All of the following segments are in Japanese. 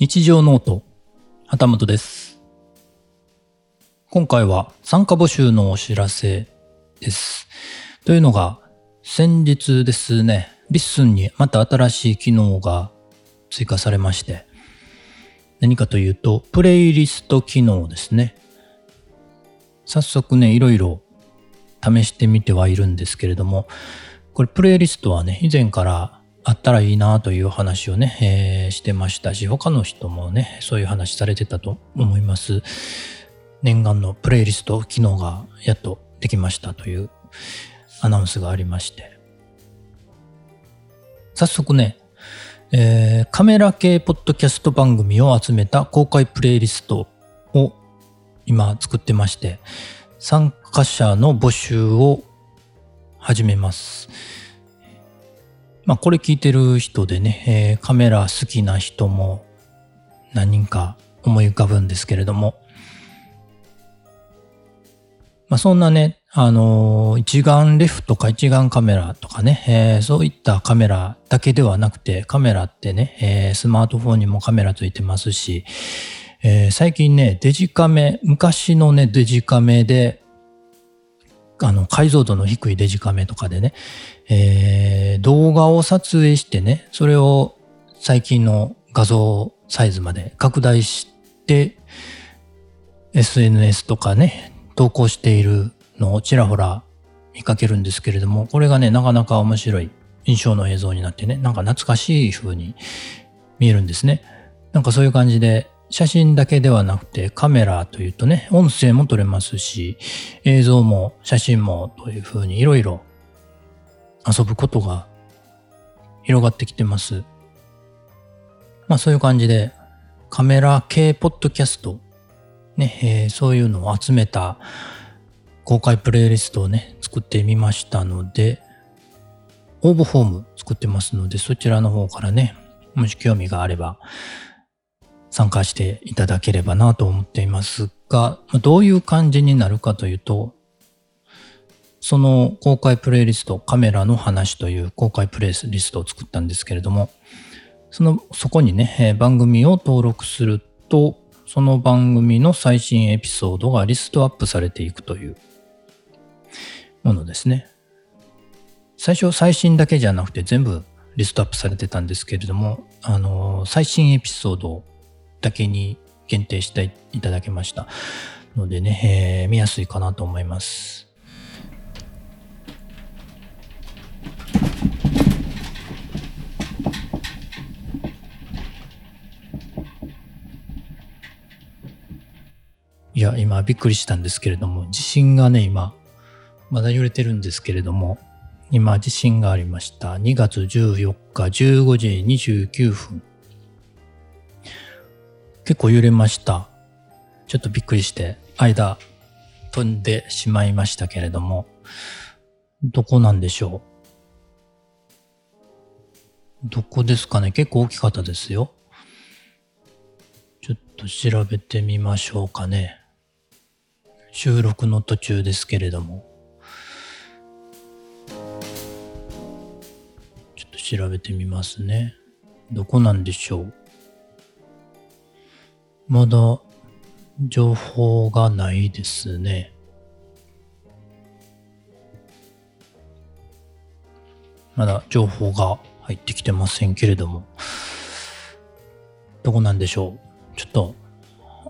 日常ノート、旗本です。今回は参加募集のお知らせです。というのが、先日ですね、 LISTEN にまた新しい機能が追加されまして、何かというと、プレイリスト機能ですね。早速ね、いろいろ試してみてはいるんですけれども、これプレイリストはね、以前からあったらいいなという話をね、えーしてましたし、他の人もね、そういう話されてたと思います。念願のプレイリスト機能がやっとできましたというアナウンスがありまして。早速ね、えーカメラ系ポッドキャスト番組を集めた公開プレイリストを今作ってまして、参加者の募集を始めます。まあこれ聞いてる人でね、えーカメラ好きな人も何人か思い浮かぶんですけれども、まあそんなね、あのー一眼レフとか一眼カメラとかね、えーそういったカメラだけではなくて、カメラってね、えスマートフォンにもカメラついてますし、え最近ね、デジカメ、昔のね、デジカメで、あの、解像度の低いデジカメとかでね、えー動画を撮影してね、それを最近の画像サイズまで拡大して、SNS とかね、投稿しているのをちらほら見かけるんですけれども、これがね、なかなか面白い印象の映像になってね、なんか懐かしい風に見えるんですね。なんかそういう感じで、写真だけではなくてカメラというとね、音声も撮れますし、映像も写真もという風にいろいろ遊ぶことが広がってきてます。まあそういう感じでカメラ系ポッドキャスト、ね、えーそういうのを集めた公開プレイリストをね、作ってみましたので、応募フォーム作ってますので、そちらの方からね、もし興味があれば参加していただければなと思っていますが、どういう感じになるかというと、その公開プレイリスト、カメラの話という公開プレイリストを作ったんですけれども、その、そこにね、え番組を登録すると、その番組の最新エピソードがリストアップされていくというものですね。最初最新だけじゃなくて全部リストアップされてたんですけれども、あの最新エピソードをだけに限定していただきましたのでね、えー見やすいかなと思います。いや、今びっくりしたんですけれども、地震がね、今、まだ揺れてるんですけれども、今地震がありました。2月14日15時29分。結構揺れました。ちょっとびっくりして、間飛んでしまいましたけれども、どこなんでしょう？どこですかね？結構大きかったですよ。ちょっと調べてみましょうかね。収録の途中ですけれども。ちょっと調べてみますね。どこなんでしょう？まだ情報がないですね。まだ情報が入ってきてませんけれども。どこなんでしょう？ちょっと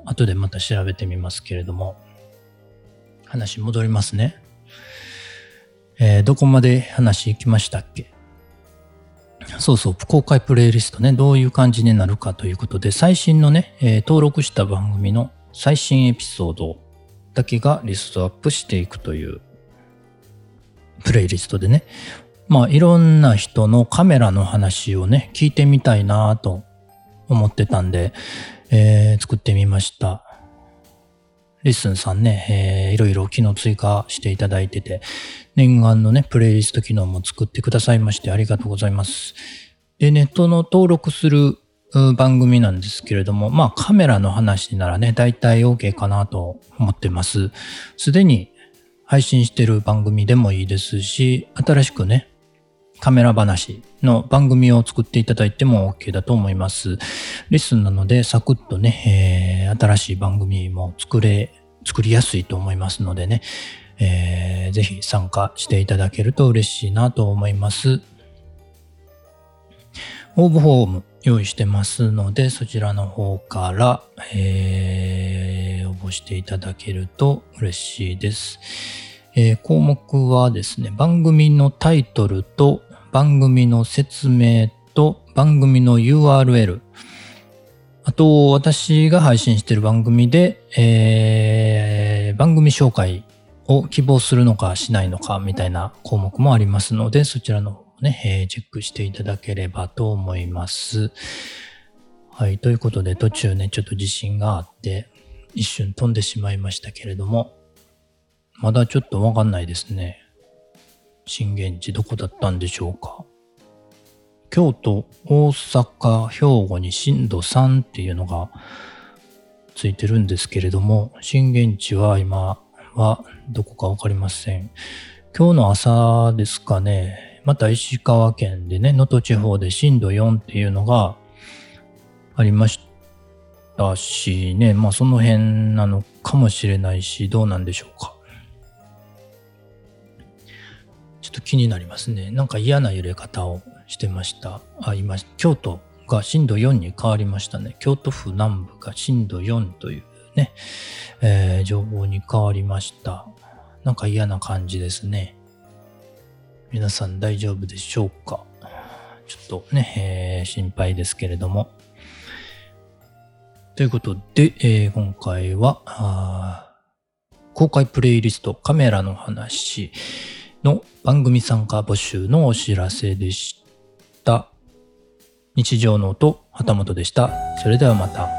後でまた調べてみますけれども。話戻りますね。えーどこまで話行きましたっけ？そうそう、公開プレイリストね、どういう感じになるかということで、最新のね、えー登録した番組の最新エピソードだけがリストアップしていくというプレイリストでね、まあいろんな人のカメラの話をね、聞いてみたいなと思ってたんで、えー作ってみました。 LISTEN さんね、えーいろいろ機能追加していただいてて、念願のね、プレイリスト機能も作ってくださいましてありがとうございます。で、ネットの登録する番組なんですけれども、まあカメラの話ならね、大体 OK かなと思ってます。すでに配信してる番組でもいいですし、新しくね、カメラ話の番組を作っていただいても OK だと思います。レッスンなのでサクッとね、えー、新しい番組も作れ、作りやすいと思いますのでね、えー、ぜひ参加していただけると嬉しいなと思います。応募フォーム用意してますので、そちらの方から、えー、応募していただけると嬉しいです。え、項目はですね、番組のタイトルと番組の説明と番組の URL、あと、私が配信している番組で、えー、番組紹介を希望するのかしないのかみたいな項目もありますので、そちらの方もね、えー、チェックしていただければと思います。はい。ということで、途中ね、ちょっと地震があって、一瞬飛んでしまいましたけれども、まだちょっとわかんないですね。震源地どこだったんでしょうか？京都、大阪、兵庫に震度3っていうのがついてるんですけれども、震源地は今はどこかわかりません。今日の朝ですかね、また石川県でね、能登地方で震度4っていうのがありましたしね、まあその辺なのかもしれないし、どうなんでしょうか？と気になりますね。なんか嫌な揺れ方をしてました。あ、今、京都が震度4に変わりましたね。京都府南部が震度4というね、えー、情報に変わりました。なんか嫌な感じですね。皆さん大丈夫でしょうか？ちょっとね、えー、心配ですけれども。ということで、えー、今回は公開プレイリストカメラの話の番組参加募集のお知らせでした。日常の音、旗本でした。それではまた。